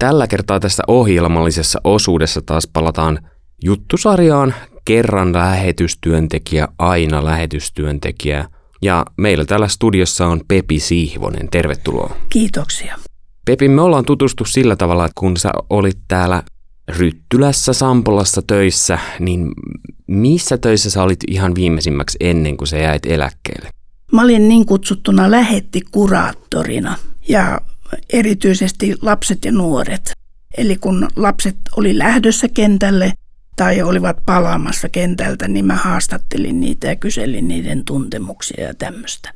Tällä kertaa tässä ohjelmallisessa osuudessa taas palataan juttusarjaan kerran lähetystyöntekijä, aina lähetystyöntekijä. Ja meillä täällä studiossa on Pepi Sihvonen. Tervetuloa. Kiitoksia. Pepi, me ollaan tutustu sillä tavalla, että kun sä olit täällä Ryttylässä, Sampolassa töissä, niin missä töissä sä olit ihan viimeisimmäksi ennen kuin sä jäit eläkkeelle? Mä olin niin kutsuttuna lähetti kuraattorina ja erityisesti lapset ja nuoret. Eli kun lapset oli lähdössä kentälle tai olivat palaamassa kentältä, niin mä haastattelin niitä ja kyselin niiden tuntemuksia ja tämmöistä.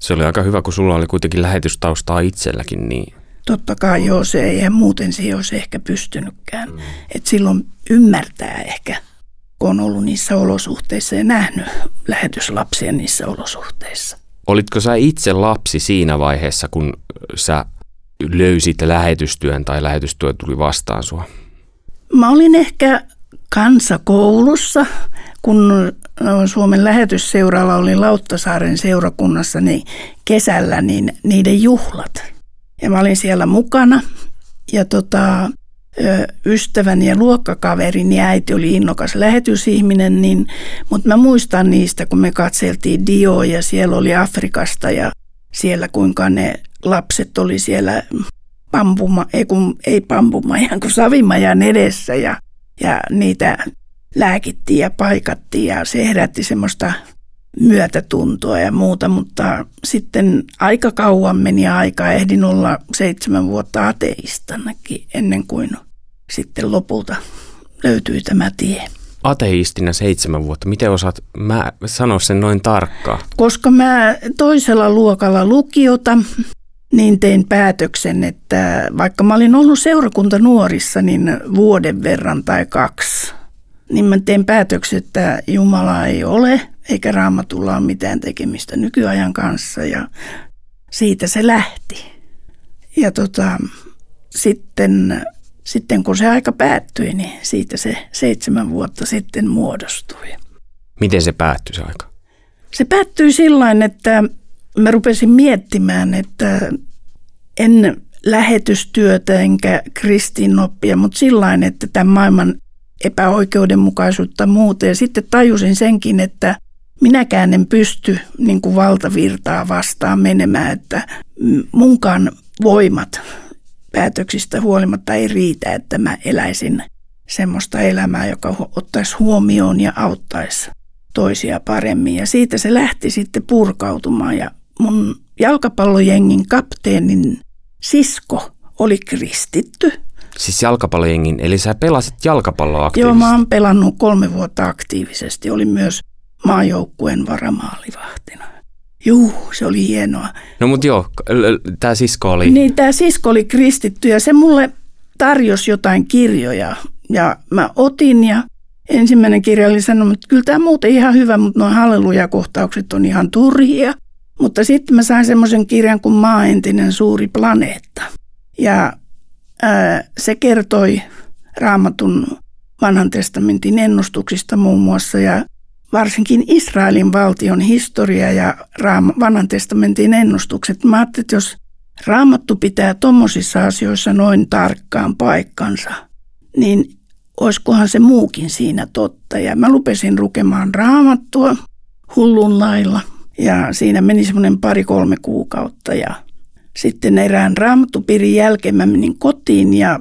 Se oli aika hyvä, kun sulla oli kuitenkin lähetystaustaa itselläkin, niin Totta kai joo, se ei muuten siihen olisi ehkä pystynytkään. Mm. Et silloin ymmärtää ehkä, kun on ollut niissä olosuhteissa ja nähnyt lähetyslapsia niissä olosuhteissa. Olitko sä itse lapsi siinä vaiheessa, kun sä löysit lähetystyön tai lähetystyö tuli vastaan sua? Mä olin ehkä kansakoulussa, kun Suomen lähetysseuralla oli Lauttasaaren seurakunnassa niin kesällä niin niiden juhlat. Ja mä olin siellä mukana ja tota, ystäväni ja luokkakaverini äiti oli innokas lähetysihminen, niin, mutta mä muistan niistä, kun me katseltiin Dio ja siellä oli Afrikasta ja siellä kuinka ne lapset oli siellä pampuma, ei, kun, ei pampumajan, kun savimajan edessä ja, ja niitä lääkittiin ja paikattiin ja se herätti semmoista myötätuntoa ja muuta, mutta sitten aika kauan meni aika. Ehdin olla seitsemän vuotta ateistanakin ennen kuin sitten lopulta löytyi tämä tie. Ateistina seitsemän vuotta. Miten osaat mä sanoa sen noin tarkkaan? Koska mä toisella luokalla lukiota, niin tein päätöksen, että vaikka mä olin ollut seurakunta nuorissa, niin vuoden verran tai kaksi, niin mä tein päätöksen, että Jumala ei ole – eikä raamatulla ole mitään tekemistä nykyajan kanssa ja siitä se lähti. Ja tota, sitten, sitten kun se aika päättyi, niin siitä se seitsemän vuotta sitten muodostui. Miten se päättyi se aika? Se päättyi sillä että mä rupesin miettimään, että en lähetystyötä enkä kristinoppia, mutta sillä että tämän maailman epäoikeudenmukaisuutta muuta. Ja sitten tajusin senkin, että minäkään en pysty niin kuin valtavirtaa vastaan menemään, että munkaan voimat päätöksistä huolimatta ei riitä, että mä eläisin semmoista elämää, joka ottaisi huomioon ja auttaisi toisia paremmin. Ja siitä se lähti sitten purkautumaan ja mun jalkapallojengin kapteenin sisko oli kristitty. Siis jalkapallojengin, eli sä pelasit jalkapalloa aktiivisesti? Joo, mä oon pelannut kolme vuotta aktiivisesti. Oli myös maajoukkueen varamaalivahtina. Juu, se oli hienoa. No mutta joo, tämä sisko oli... Niin, tämä sisko oli kristitty ja se mulle tarjosi jotain kirjoja. Ja mä otin ja ensimmäinen kirja oli sanonut, että kyllä tämä muuten ihan hyvä, mutta nuo halleluja-kohtaukset on ihan turhia. Mutta sitten mä sain semmoisen kirjan kuin Maa entinen suuri planeetta. Ja ää, se kertoi raamatun vanhan testamentin ennustuksista muun muassa. Ja varsinkin Israelin valtion historia ja Raam- vanhan testamentin ennustukset. Mä ajattelin, että jos raamattu pitää tuommoisissa asioissa noin tarkkaan paikkansa, niin olisikohan se muukin siinä totta. Ja mä lupesin lukemaan raamattua hullun lailla ja siinä meni semmoinen pari-kolme kuukautta ja sitten erään raamattupiirin jälkeen mä menin kotiin ja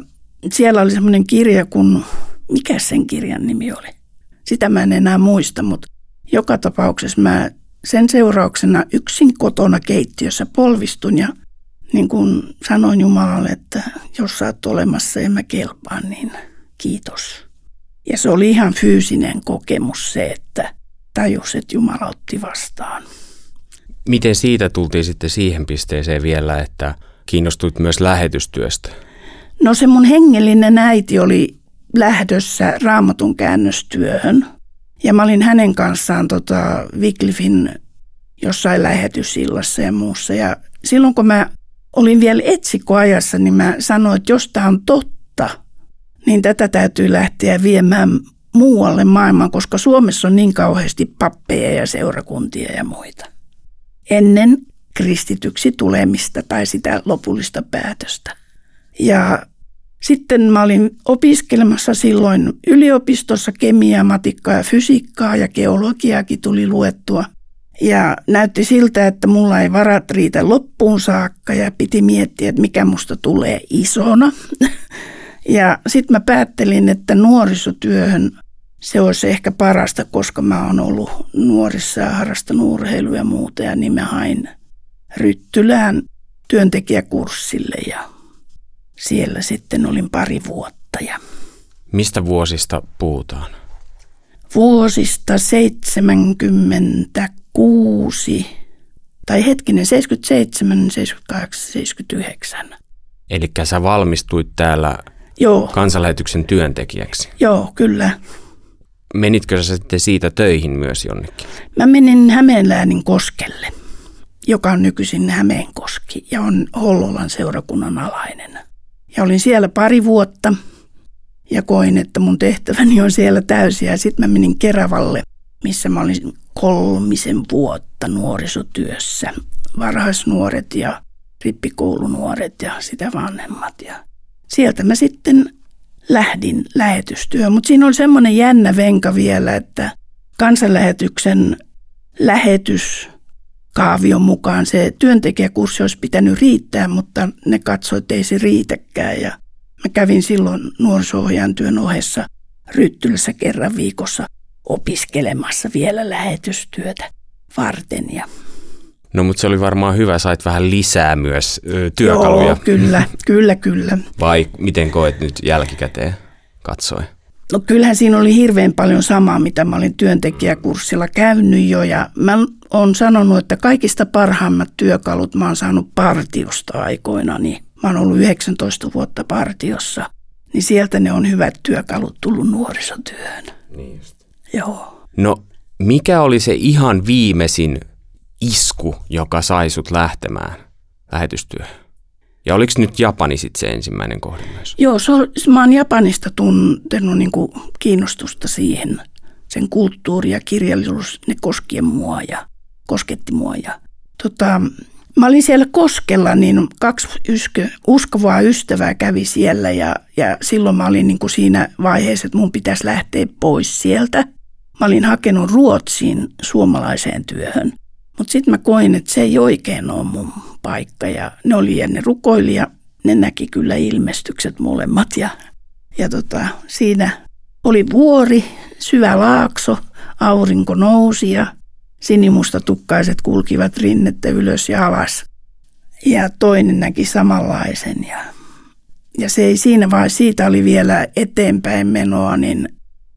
siellä oli semmoinen kirja kun, mikä sen kirjan nimi oli? Sitä mä en enää muista, mutta joka tapauksessa mä sen seurauksena yksin kotona keittiössä polvistun ja niin kuin sanoin Jumalalle, että jos sä oot olemassa ja mä kelpaan, niin kiitos. Ja se oli ihan fyysinen kokemus se, että tajus, että Jumala otti vastaan. Miten siitä tultiin sitten siihen pisteeseen vielä, että kiinnostuit myös lähetystyöstä? No se mun hengellinen äiti oli lähdössä raamatun käännöstyöhön. Ja mä olin hänen kanssaan tota, Wycliffin jossain lähetysillassa ja muussa. Ja silloin kun mä olin vielä etsikkoajassa, niin mä sanoin, että jos tämä on totta, niin tätä täytyy lähteä viemään muualle maailmaan, koska Suomessa on niin kauheasti pappeja ja seurakuntia ja muita. Ennen kristityksi tulemista tai sitä lopullista päätöstä. Ja Sitten mä olin opiskelemassa silloin yliopistossa kemiaa, matikkaa ja fysiikkaa ja geologiaakin tuli luettua. Ja näytti siltä, että mulla ei varat riitä loppuun saakka ja piti miettiä, että mikä musta tulee isona. Ja sitten mä päättelin, että nuorisotyöhön se olisi ehkä parasta, koska mä oon ollut nuorissa ja harrastanut urheilua ja muuta. Ja niin mä hain Ryttylään työntekijäkurssille ja siellä sitten olin pari vuotta. Ja Mistä vuosista puhutaan? Vuosista 76, tai hetkinen, 77, 78, 79. Eli sä valmistuit täällä Joo, kansanlähetyksen työntekijäksi. joo, kyllä. Menitkö sä sitten siitä töihin myös jonnekin? Mä menin Hämeenläänin koskelle, joka on nykyisin Hämeenkoski ja on Hollolan seurakunnan alainen. Ja olin siellä pari vuotta ja koin, että mun tehtäväni on siellä täysiä. Sitten mä menin Keravalle, missä mä olin kolmisen vuotta nuorisotyössä. Varhaisnuoret ja rippikoulunuoret ja sitä vanhemmat. Ja sieltä mä sitten lähdin lähetystyöhön. Mutta siinä oli semmoinen jännä venka vielä, että kansanlähetyksen lähetyskaavion mukaan se työntekijäkurssi olisi pitänyt riittää, mutta ne katsoivat, että ei se riitäkään. Ja mä kävin silloin nuoriso työn ohessa Ryttylässä kerran viikossa opiskelemassa vielä lähetystyötä varten. Ja No mutta se oli varmaan hyvä, sait vähän lisää myös ö, työkaluja. Joo, kyllä, kyllä, kyllä. Vai miten koet nyt jälkikäteen katsoen? No kyllähän siinä oli hirveän paljon samaa, mitä mä olin työntekijäkurssilla käynyt jo. Ja mä oon sanonut, että kaikista parhaimmat työkalut mä oon saanut partiosta aikoina. Niin mä oon ollut 19 vuotta partiossa. Niin sieltä ne on hyvät työkalut tullut nuorisotyöhön. Niin just. Joo. No mikä oli se ihan viimeisin isku, joka sai sut lähtemään lähetystyöhön? Ja oliko nyt Japani sitten se ensimmäinen kohde myös? Joo, se on, mä oon Japanista tuntenut niin kuin kiinnostusta siihen. Sen kulttuuri ja kirjallisuus, ne koskien mua ja kosketti mua. Ja, tota, mä olin siellä Koskella, niin kaksi yskö, uskovaa ystävää kävi siellä ja, ja silloin mä olin niin kuin siinä vaiheessa, että mun pitäisi lähteä pois sieltä. Mä olin hakenut Ruotsiin suomalaiseen työhön. Mutta sitten mä koin, että se ei oikein ole mun paikka. Ja ne oli ja ne rukoili ja ne näki kyllä ilmestykset molemmat. Ja, ja tota, siinä oli vuori, syvä laakso, aurinko nousi ja sinimustatukkaiset kulkivat rinnettä ylös ja alas. Ja toinen näki samanlaisen. Ja, ja se ei siinä vaan, siitä oli vielä eteenpäin menoa, niin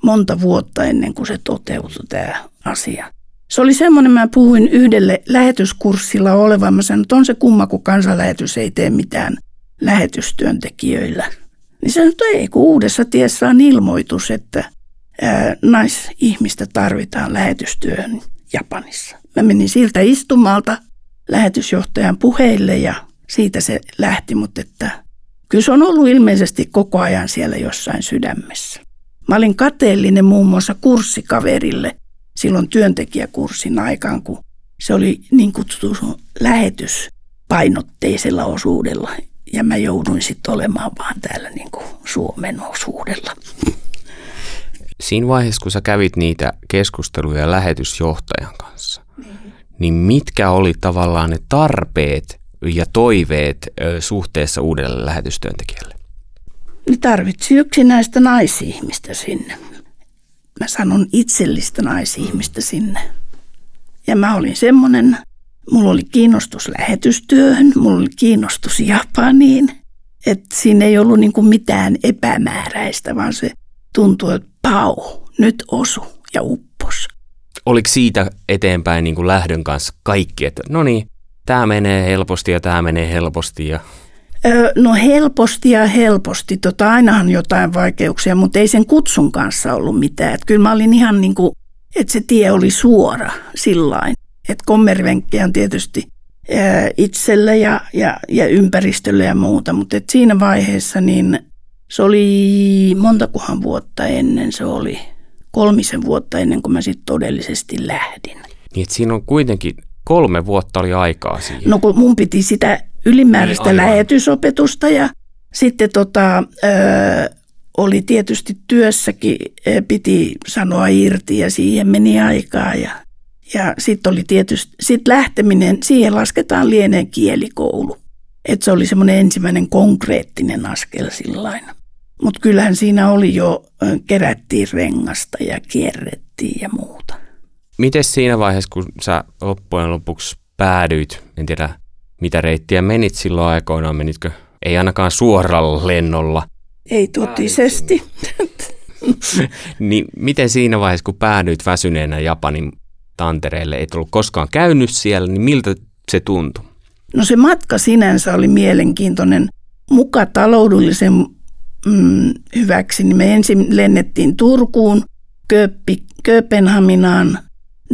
monta vuotta ennen kuin se toteutui tämä asia. Se oli semmoinen, mä puhuin yhdelle lähetyskurssilla olevan. Mä sanoin, että on se kumma, kun kansanlähetys ei tee mitään lähetystyöntekijöillä. Niin sanoin, että ei, kun uudessa tiessä on ilmoitus, että ää, naisihmistä tarvitaan lähetystyöhön Japanissa. Mä menin siltä istumalta lähetysjohtajan puheille ja siitä se lähti, mutta että kyllä se on ollut ilmeisesti koko ajan siellä jossain sydämessä. Mä olin kateellinen muun muassa kurssikaverille, silloin työntekijäkurssin aikaan, kun se oli niin kutsuttu lähetyspainotteisella osuudella. Ja mä jouduin sitten olemaan vaan täällä niin kuin Suomen osuudella. Siinä vaiheessa, kun sä kävit niitä keskusteluja lähetysjohtajan kanssa, niin, niin mitkä oli tavallaan ne tarpeet ja toiveet suhteessa uudelle lähetystyöntekijälle? Ne tarvitsi yksinäistä naisihmistä sinne mä sanon itsellistä naisihmistä sinne. Ja mä olin semmoinen, mulla oli kiinnostus lähetystyöhön, mulla oli kiinnostus Japaniin. Että siinä ei ollut niinku mitään epämääräistä, vaan se tuntui, että pau, nyt osu ja uppos. Oliko siitä eteenpäin niin kuin lähdön kanssa kaikki, että no niin, tämä menee helposti ja tämä menee helposti ja No helposti ja helposti. Tota, ainahan jotain vaikeuksia, mutta ei sen kutsun kanssa ollut mitään. Et kyllä mä olin ihan niin kuin, että se tie oli suora sillain. Että kommervenkkejä on tietysti itselle ja, ja, ja ympäristölle ja muuta, mutta et siinä vaiheessa niin se oli montakohan vuotta ennen, se oli kolmisen vuotta ennen kuin mä sitten todellisesti lähdin. Niin, siinä on kuitenkin kolme vuotta oli aikaa siihen. No kun mun piti sitä ylimääräistä niin, lähetysopetusta ja Sitten tota, ö, oli tietysti työssäkin, piti sanoa irti ja siihen meni aikaa. Ja, ja sitten oli tietysti, sit lähteminen, siihen lasketaan lieneen kielikoulu. Että se oli semmoinen ensimmäinen konkreettinen askel sillain. Mutta kyllähän siinä oli jo, kerättiin rengasta ja kierrettiin ja muuta. Miten siinä vaiheessa, kun sä loppujen lopuksi päädyit, en tiedä mitä reittiä menit silloin aikoinaan, menitkö ei ainakaan suoralla lennolla. Ei totisesti. niin miten siinä vaiheessa, kun päädyit väsyneenä Japanin tantereelle, et ollut koskaan käynyt siellä, niin miltä se tuntui? No se matka sinänsä oli mielenkiintoinen. Muka taloudellisen mm, hyväksi, niin me ensin lennettiin Turkuun, Kööpenhaminaan,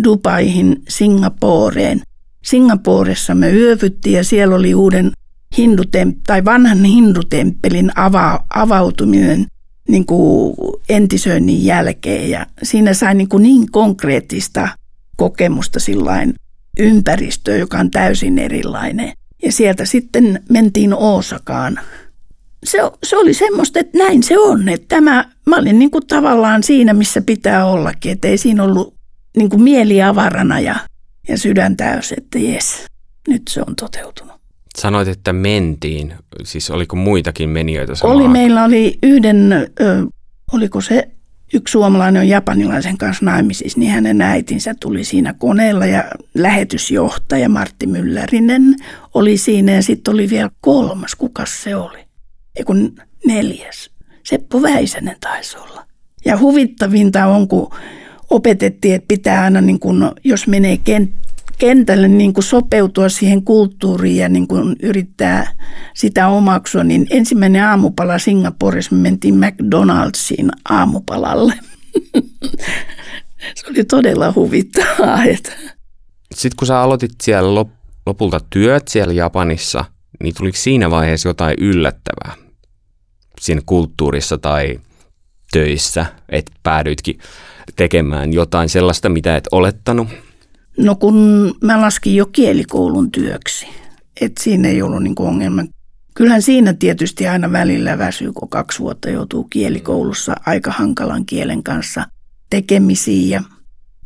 Dubaihin, Singaporeen. Singaporessa me yövyttiin ja siellä oli uuden hindutem- tai vanhan hindutemppelin ava- avautuminen niin kuin entisöinnin jälkeen. Ja siinä sai niin, kuin niin konkreettista kokemusta sillain ympäristöä, joka on täysin erilainen. Ja sieltä sitten mentiin Oosakaan. Se, se oli semmoista, että näin se on. Että tämä, mä olin niin kuin tavallaan siinä, missä pitää ollakin. Että ei siinä ollut niin kuin mieli avarana ja, ja sydän täys, että jes, nyt se on toteutunut. Sanoit, että mentiin. Siis oliko muitakin menijöitä samaan? Oli, meillä oli yhden, ö, oliko se yksi suomalainen on japanilaisen kanssa naimisissa, niin hänen äitinsä tuli siinä koneella ja lähetysjohtaja Martti Myllärinen oli siinä ja sitten oli vielä kolmas, kuka se oli? Ei kun neljäs. Seppo Väisänen taisi olla. Ja huvittavinta on, kun opetettiin, että pitää aina, niin kun, jos menee kent- kentälle niin kuin sopeutua siihen kulttuuriin ja niin kuin yrittää sitä omaksua, niin ensimmäinen aamupala Singaporessa me mentiin McDonald'siin aamupalalle. Se oli todella huvittavaa. Sitten kun sä aloitit siellä lopulta työt siellä Japanissa, niin tuliko siinä vaiheessa jotain yllättävää siinä kulttuurissa tai töissä, että päädyitkin tekemään jotain sellaista, mitä et olettanut? No kun mä laskin jo kielikoulun työksi, että siinä ei ollut niin ongelma. Kyllähän siinä tietysti aina välillä väsyy, kun kaksi vuotta joutuu kielikoulussa aika hankalan kielen kanssa tekemisiin ja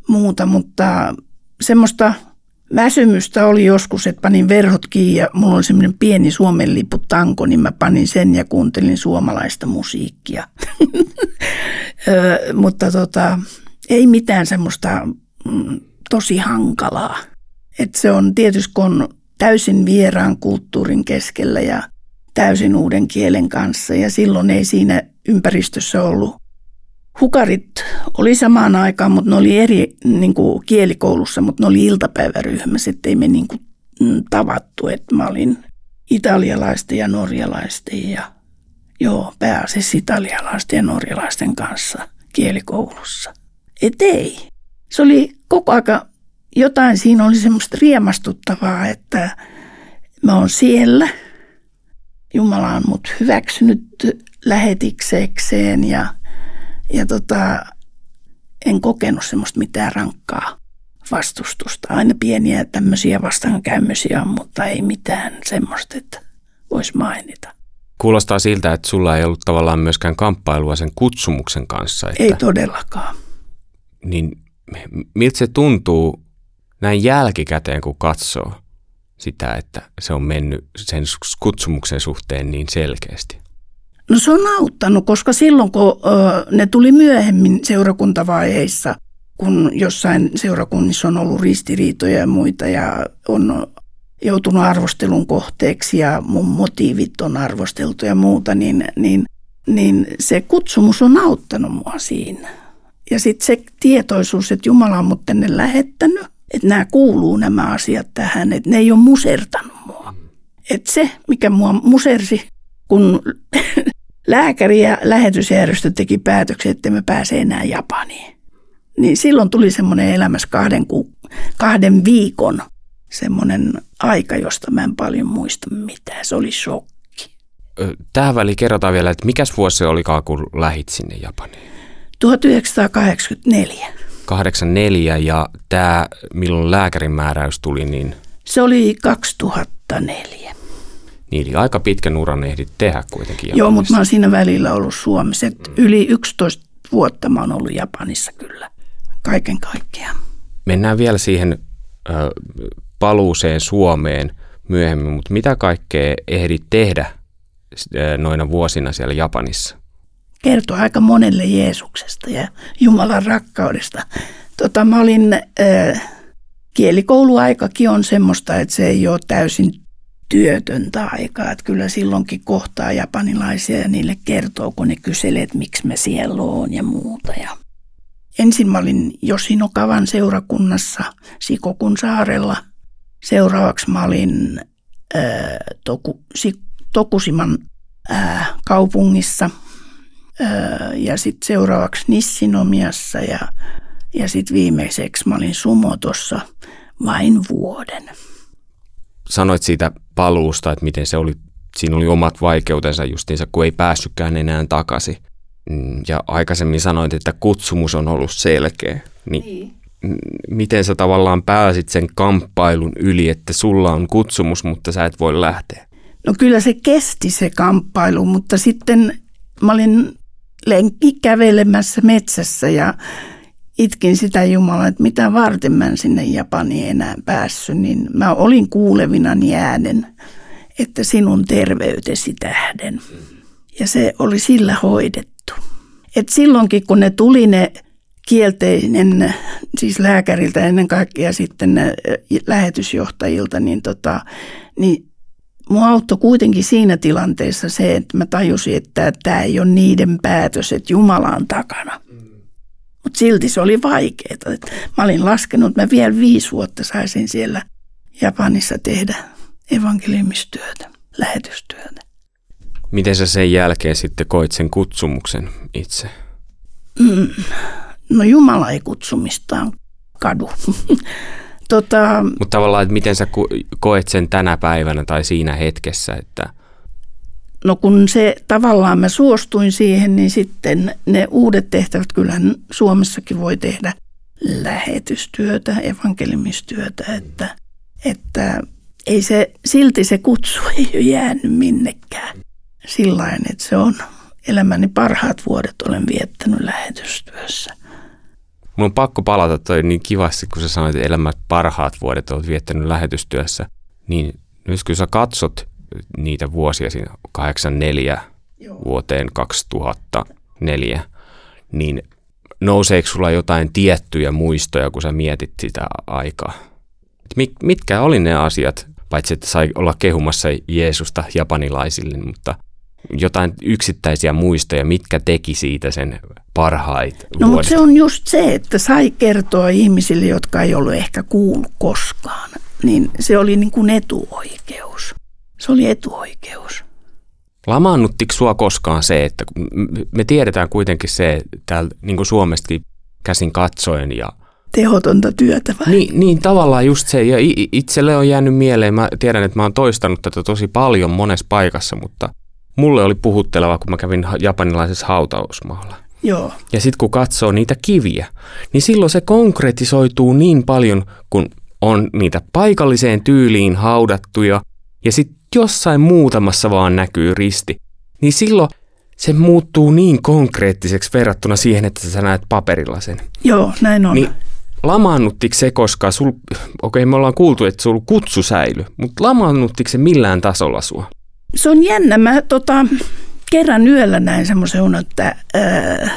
muuta, mutta semmoista väsymystä oli joskus, että panin verhot kiinni ja mulla oli semmoinen pieni Suomen lipu tanko, niin mä panin sen ja kuuntelin suomalaista musiikkia. mutta tota, ei mitään semmoista mm, tosi hankalaa. Et se on tietysti, kun on täysin vieraan kulttuurin keskellä ja täysin uuden kielen kanssa ja silloin ei siinä ympäristössä ollut. Hukarit oli samaan aikaan, mutta ne oli eri niin kuin kielikoulussa, mutta ne oli iltapäiväryhmässä, ettei me niin kuin, mm, tavattu, että mä olin italialaisten ja norjalaisten ja joo, pääasiassa italialaisten ja norjalaisten kanssa kielikoulussa. Et ei. Se oli koko aika jotain siinä oli semmoista riemastuttavaa, että mä oon siellä. Jumala on mut hyväksynyt lähetiksekseen ja, ja tota, en kokenut semmoista mitään rankkaa vastustusta. Aina pieniä tämmöisiä vastaankäymisiä mutta ei mitään semmoista, että voisi mainita. Kuulostaa siltä, että sulla ei ollut tavallaan myöskään kamppailua sen kutsumuksen kanssa. Että, ei todellakaan. Niin miltä se tuntuu näin jälkikäteen, kun katsoo sitä, että se on mennyt sen kutsumuksen suhteen niin selkeästi? No se on auttanut, koska silloin kun ne tuli myöhemmin seurakuntavaiheissa, kun jossain seurakunnissa on ollut ristiriitoja ja muita ja on joutunut arvostelun kohteeksi ja mun motiivit on arvosteltu ja muuta, niin, niin, niin se kutsumus on auttanut mua siinä. Ja sitten se tietoisuus, että Jumala on mut tänne lähettänyt, että nämä kuuluu nämä asiat tähän, että ne ei ole musertanut mua. Että se, mikä mua musersi, kun lääkäri ja lähetysjärjestö teki päätöksen, että me pääse enää Japaniin. Niin silloin tuli semmoinen elämässä kahden, ku, kahden viikon semmoinen aika, josta mä en paljon muista mitään. Se oli shokki. Tähän väliin kerrotaan vielä, että mikäs vuosi se olikaan, kun lähit sinne Japaniin? 1984. 84 ja tämä, milloin lääkärin määräys tuli, niin... Se oli 2004. Niin, eli aika pitkän uran ehdit tehdä kuitenkin Joo, mutta mä oon siinä välillä ollut Suomessa. Mm. Yli 11 vuotta mä oon ollut Japanissa kyllä, kaiken kaikkiaan. Mennään vielä siihen ö, paluuseen Suomeen myöhemmin, mutta mitä kaikkea ehdit tehdä noina vuosina siellä Japanissa? Kertoo aika monelle Jeesuksesta ja Jumalan rakkaudesta. Tota, mä olin, äh, kielikouluaikakin on semmoista, että se ei ole täysin työtöntä aikaa. Että kyllä silloinkin kohtaa japanilaisia ja niille kertoo, kun ne kyselee, että miksi me siellä on ja muuta. Ja ensin mä olin Josinokavan seurakunnassa Sikokun saarella. Seuraavaksi mä olin äh, Toku, Tokusiman äh, kaupungissa äh, ja sitten seuraavaksi Nissinomiassa ja, ja sitten viimeiseksi mä olin Sumotossa vain vuoden sanoit siitä paluusta, että miten se oli, siinä oli omat vaikeutensa justiinsa, kun ei päässytkään enää takaisin. Mm, ja aikaisemmin sanoit, että kutsumus on ollut selkeä. Niin, niin. Miten sä tavallaan pääsit sen kamppailun yli, että sulla on kutsumus, mutta sä et voi lähteä? No kyllä se kesti se kamppailu, mutta sitten mä olin lenkki kävelemässä metsässä ja itkin sitä Jumalaa, että mitä varten mä en sinne Japaniin enää päässyt, niin mä olin kuulevina äänen, että sinun terveytesi tähden. Ja se oli sillä hoidettu. Et silloinkin, kun ne tuli ne kielteinen, siis lääkäriltä ennen kaikkea sitten lähetysjohtajilta, niin, tota, niin mua auttoi kuitenkin siinä tilanteessa se, että mä tajusin, että tämä ei ole niiden päätös, että Jumala on takana. Mutta silti se oli vaikeaa. Mä olin laskenut, että mä vielä viisi vuotta saisin siellä Japanissa tehdä evankeliumistyötä, lähetystyötä. Miten sä sen jälkeen sitten koit sen kutsumuksen itse? Mm, no Jumala ei kutsumistaan kadu. tota, Mutta tavallaan, että miten sä koet sen tänä päivänä tai siinä hetkessä, että – No kun se tavallaan mä suostuin siihen, niin sitten ne uudet tehtävät, kyllähän Suomessakin voi tehdä lähetystyötä, evankelimistyötä, että, että ei se, silti se kutsu ei ole jäänyt minnekään. Sillain, että se on elämäni parhaat vuodet olen viettänyt lähetystyössä. Mun on pakko palata toi niin kivasti, kun sä sanoit, että elämät parhaat vuodet olet viettänyt lähetystyössä. Niin nyt kun sä katsot niitä vuosia siinä 84 Joo. vuoteen 2004, niin nouseeko sulla jotain tiettyjä muistoja, kun sä mietit sitä aikaa? Mitkä oli ne asiat, paitsi että sai olla kehumassa Jeesusta japanilaisille, mutta jotain yksittäisiä muistoja, mitkä teki siitä sen parhait No mutta se on just se, että sai kertoa ihmisille, jotka ei ollut ehkä kuullut koskaan, niin se oli niin kuin etuoikeus. Se oli etuoikeus. Lamaannuttiko sua koskaan se, että me tiedetään kuitenkin se täällä niin kuin Suomestakin käsin katsoen ja tehotonta työtä vai? Niin, niin tavallaan just se. Ja itselle on jäänyt mieleen, mä tiedän, että mä oon toistanut tätä tosi paljon monessa paikassa, mutta mulle oli puhutteleva, kun mä kävin japanilaisessa hautausmaalla. Joo. Ja sitten kun katsoo niitä kiviä, niin silloin se konkretisoituu niin paljon, kun on niitä paikalliseen tyyliin haudattuja, ja sitten jossain muutamassa vaan näkyy risti, niin silloin se muuttuu niin konkreettiseksi verrattuna siihen, että sä näet paperilla sen. Joo, näin on. Niin lamaannuttiko se, koska sul, okei okay, me ollaan kuultu, että sulla kutsu säily, mutta lamaannuttiko se millään tasolla sua? Se on jännä. Mä tota, kerran yöllä näin semmoisen että... Ää,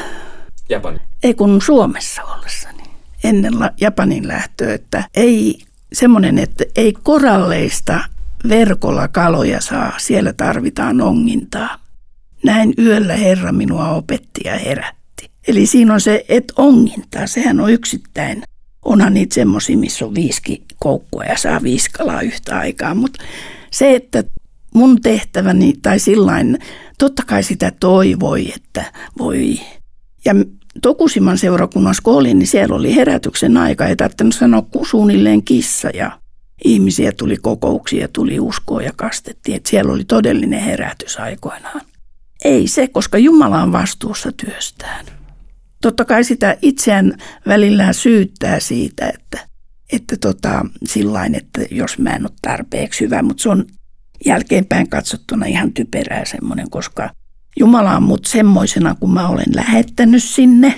Japani. Ei kun Suomessa ollessani ennen la, Japanin lähtöä, että ei semmoinen, että ei koralleista verkolla kaloja saa, siellä tarvitaan ongintaa. Näin yöllä Herra minua opetti ja herätti. Eli siinä on se, että ongintaa, sehän on yksittäin. Onhan niitä semmoisia, missä on viisi koukkua ja saa viisi kalaa yhtä aikaa, mutta se, että mun tehtäväni tai sillain, totta kai sitä toivoi, että voi. Ja Tokusiman seurakunnassa kun olin, niin siellä oli herätyksen aika, ei tarvinnut sanoa suunnilleen kissa ja ihmisiä tuli kokouksia, tuli uskoa ja kastettiin, että siellä oli todellinen herätys aikoinaan. Ei se, koska Jumala on vastuussa työstään. Totta kai sitä itseään välillä syyttää siitä, että, että tota, sillain, että jos mä en ole tarpeeksi hyvä, mutta se on jälkeenpäin katsottuna ihan typerää semmoinen, koska Jumala on mut semmoisena, kun mä olen lähettänyt sinne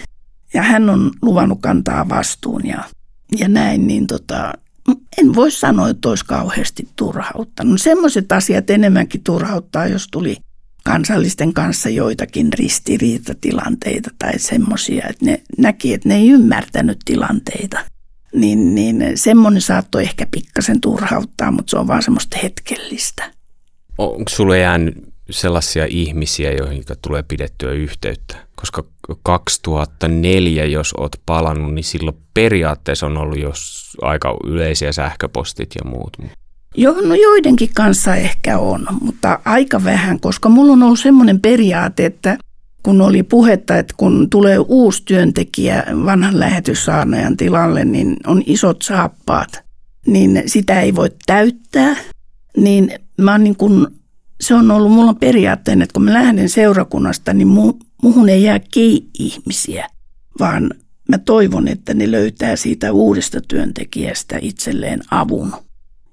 ja hän on luvannut kantaa vastuun ja, ja näin, niin tota, en voi sanoa, että olisi kauheasti turhauttanut. Semmoiset asiat enemmänkin turhauttaa, jos tuli kansallisten kanssa joitakin ristiriitatilanteita tai semmoisia, että ne näki, että ne ei ymmärtänyt tilanteita. Niin, niin semmoinen saattoi ehkä pikkasen turhauttaa, mutta se on vaan semmoista hetkellistä. Onko sulle jäänyt sellaisia ihmisiä, joihin tulee pidettyä yhteyttä? Koska 2004, jos oot palannut, niin silloin periaatteessa on ollut jos aika yleisiä sähköpostit ja muut. Jo, no joidenkin kanssa ehkä on, mutta aika vähän, koska mulla on ollut semmoinen periaate, että kun oli puhetta, että kun tulee uusi työntekijä vanhan lähetyssaarnajan tilalle, niin on isot saappaat, niin sitä ei voi täyttää. Niin mä niin kuin se on ollut mulla periaatteen, että kun mä lähden seurakunnasta, niin mu, muhun ei jää kei ihmisiä, vaan mä toivon, että ne löytää siitä uudesta työntekijästä itselleen avun,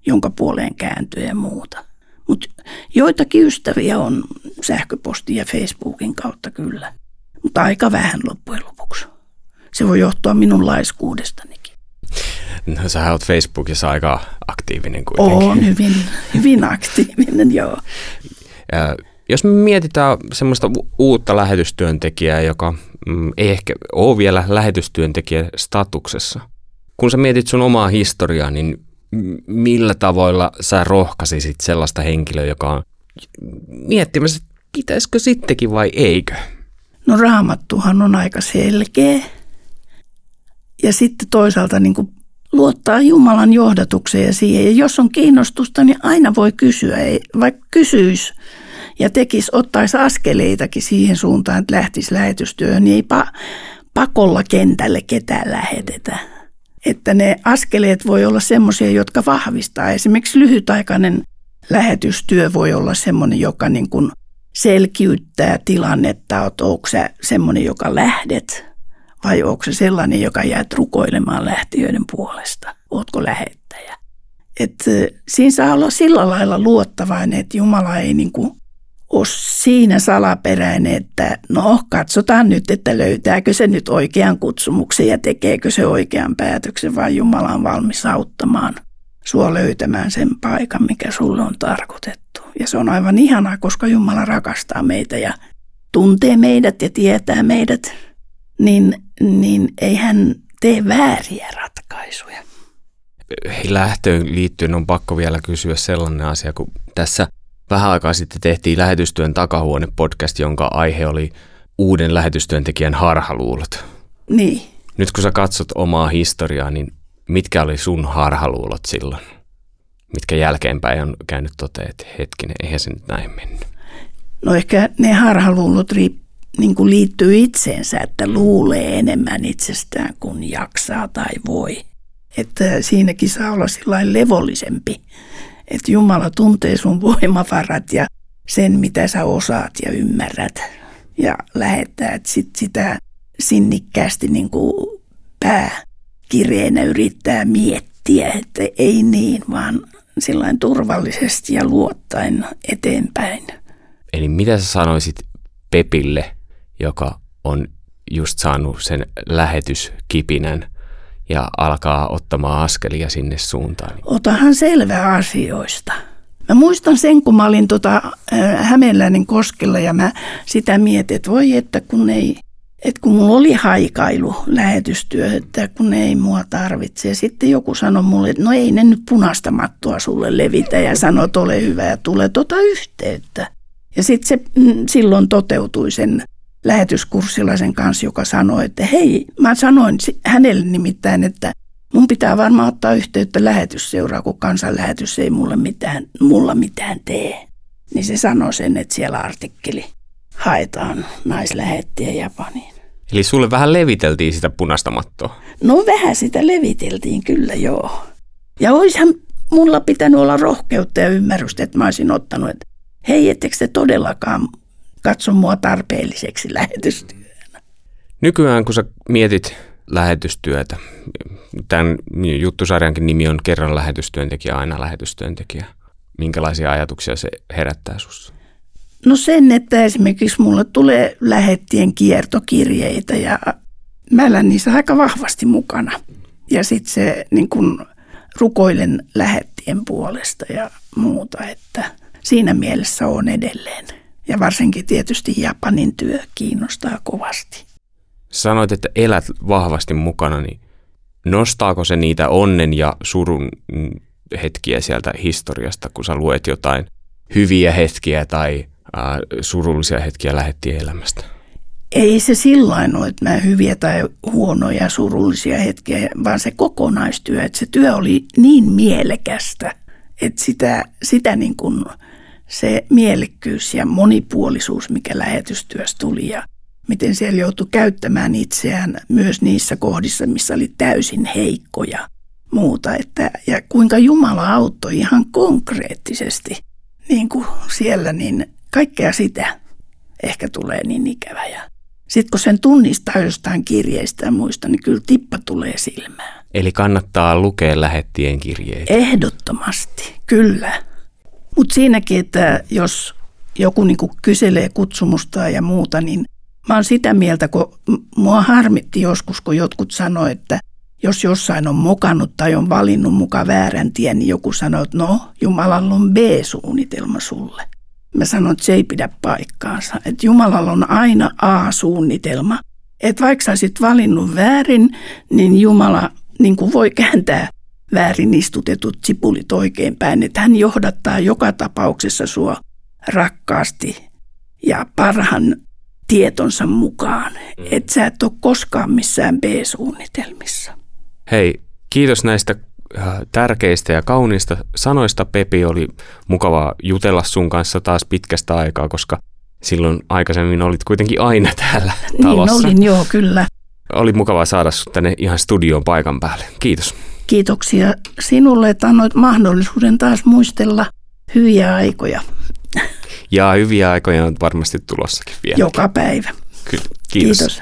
jonka puoleen kääntyy ja muuta. Mutta joitakin ystäviä on sähköpostin ja Facebookin kautta kyllä, mutta aika vähän loppujen lopuksi. Se voi johtua minun laiskuudestanikin. No sä oot Facebookissa aika aktiivinen kuitenkin. On hyvin, hyvin aktiivinen, joo. Ja jos me mietitään semmoista uutta lähetystyöntekijää, joka mm, ei ehkä ole vielä lähetystyöntekijä statuksessa. Kun sä mietit sun omaa historiaa, niin millä tavoilla sä rohkaisisit sellaista henkilöä, joka on miettimässä, että pitäisikö sittenkin vai eikö? No raamattuhan on aika selkeä. Ja sitten toisaalta niin kuin luottaa Jumalan johdatukseen ja siihen. Ja jos on kiinnostusta, niin aina voi kysyä, vaikka kysyisi ja tekisi, ottaisi askeleitakin siihen suuntaan, että lähtisi lähetystyöhön, niin ei pa- pakolla kentälle ketään lähetetä. Että ne askeleet voi olla semmoisia, jotka vahvistaa. Esimerkiksi lyhytaikainen lähetystyö voi olla semmoinen, joka niin kuin selkiyttää tilannetta, että onko se semmoinen, joka lähdet vai onko se sellainen, joka jää rukoilemaan lähtiöiden puolesta? Ootko lähettäjä? Et, siinä saa olla sillä lailla luottavainen, että Jumala ei niin kuin ole siinä salaperäinen, että no katsotaan nyt, että löytääkö se nyt oikean kutsumuksen ja tekeekö se oikean päätöksen, vaan Jumala on valmis auttamaan sua löytämään sen paikan, mikä sulle on tarkoitettu. Ja se on aivan ihanaa, koska Jumala rakastaa meitä ja tuntee meidät ja tietää meidät niin, niin ei hän tee vääriä ratkaisuja. Lähtöön liittyen on pakko vielä kysyä sellainen asia, kun tässä vähän aikaa sitten tehtiin lähetystyön takahuone podcast, jonka aihe oli uuden lähetystyöntekijän harhaluulot. Niin. Nyt kun sä katsot omaa historiaa, niin mitkä oli sun harhaluulot silloin? Mitkä jälkeenpäin on käynyt toteen, että hetkinen, eihän se nyt näin mennyt? No ehkä ne harhaluulot riippuu niin kuin liittyy itseensä, että luulee enemmän itsestään kuin jaksaa tai voi. Että siinäkin saa olla sillä levollisempi, että Jumala tuntee sun voimavarat ja sen, mitä sä osaat ja ymmärrät ja lähettää, että sit sitä sinnikkäästi niin pääkireenä yrittää miettiä, että ei niin, vaan sillain turvallisesti ja luottaen eteenpäin. Eli mitä sä sanoisit Pepille, joka on just saanut sen lähetyskipinän ja alkaa ottamaan askelia sinne suuntaan. Otahan selvää asioista. Mä muistan sen, kun mä olin tota, Hämeenläinen koskella ja mä sitä mietin, että voi että kun ei, että kun mulla oli haikailu lähetystyö, että kun ei mua tarvitse. Sitten joku sanoi mulle, että no ei ne nyt punaista mattoa sulle levitä ja sanoi, että ole hyvä ja tule tota yhteyttä. Ja sitten se mm, silloin toteutui sen lähetyskurssilaisen kanssa, joka sanoi, että hei, mä sanoin hänelle nimittäin, että mun pitää varmaan ottaa yhteyttä lähetysseuraa, kun kansanlähetys ei mulle mitään, mulla mitään tee. Niin se sanoi sen, että siellä artikkeli haetaan naislähettiä Japaniin. Eli sulle vähän leviteltiin sitä punaista mattoa? No vähän sitä leviteltiin, kyllä joo. Ja olisihan mulla pitänyt olla rohkeutta ja ymmärrystä, että mä olisin ottanut, että hei, ettekö te todellakaan katso mua tarpeelliseksi lähetystyönä. Nykyään kun sä mietit lähetystyötä, tämän juttusarjankin nimi on kerran lähetystyöntekijä, aina lähetystyöntekijä. minkälaisia ajatuksia se herättää sinussa? No sen, että esimerkiksi mulle tulee lähettien kiertokirjeitä ja mä elän niissä aika vahvasti mukana. Ja sitten se niin kun rukoilen lähettien puolesta ja muuta, että siinä mielessä on edelleen. Ja varsinkin tietysti Japanin työ kiinnostaa kovasti. Sanoit, että elät vahvasti mukana, niin nostaako se niitä onnen ja surun hetkiä sieltä historiasta, kun sä luet jotain hyviä hetkiä tai äh, surullisia hetkiä lähettien elämästä? Ei se sillain ole, että mä hyviä tai huonoja surullisia hetkiä, vaan se kokonaistyö, että se työ oli niin mielekästä, että sitä, sitä niin kuin se mielekkyys ja monipuolisuus, mikä lähetystyössä tuli ja miten siellä joutui käyttämään itseään myös niissä kohdissa, missä oli täysin heikkoja muuta. Että, ja kuinka Jumala auttoi ihan konkreettisesti niin kuin siellä, niin kaikkea sitä ehkä tulee niin ikävä. Ja sitten kun sen tunnistaa jostain kirjeistä ja muista, niin kyllä tippa tulee silmään. Eli kannattaa lukea lähettien kirjeitä. Ehdottomasti, kyllä. Mutta siinäkin, että jos joku niinku kyselee kutsumusta ja muuta, niin mä oon sitä mieltä, kun mua harmitti joskus, kun jotkut sanoi, että jos jossain on mokannut tai on valinnut muka väärän tien, niin joku sanoo, että no, Jumalalla on B-suunnitelma sulle. Mä sanon, että se ei pidä paikkaansa. Että Jumalalla on aina A-suunnitelma. Että vaikka sä olisit valinnut väärin, niin Jumala niin kuin voi kääntää väärin istutetut sipulit oikeinpäin. Että hän johdattaa joka tapauksessa sua rakkaasti ja parhaan tietonsa mukaan. Mm. Että sä et ole koskaan missään B-suunnitelmissa. Hei, kiitos näistä Äh, tärkeistä ja kauniista sanoista, Pepi. Oli mukava jutella sun kanssa taas pitkästä aikaa, koska silloin aikaisemmin olit kuitenkin aina täällä talossa. Niin olin, joo, kyllä. Oli mukava saada sut tänne ihan studioon paikan päälle. Kiitos. Kiitoksia sinulle, että annoit mahdollisuuden taas muistella hyviä aikoja. Ja hyviä aikoja on varmasti tulossakin vielä. Joka päivä. Kyllä. Kiitos. Kiitos.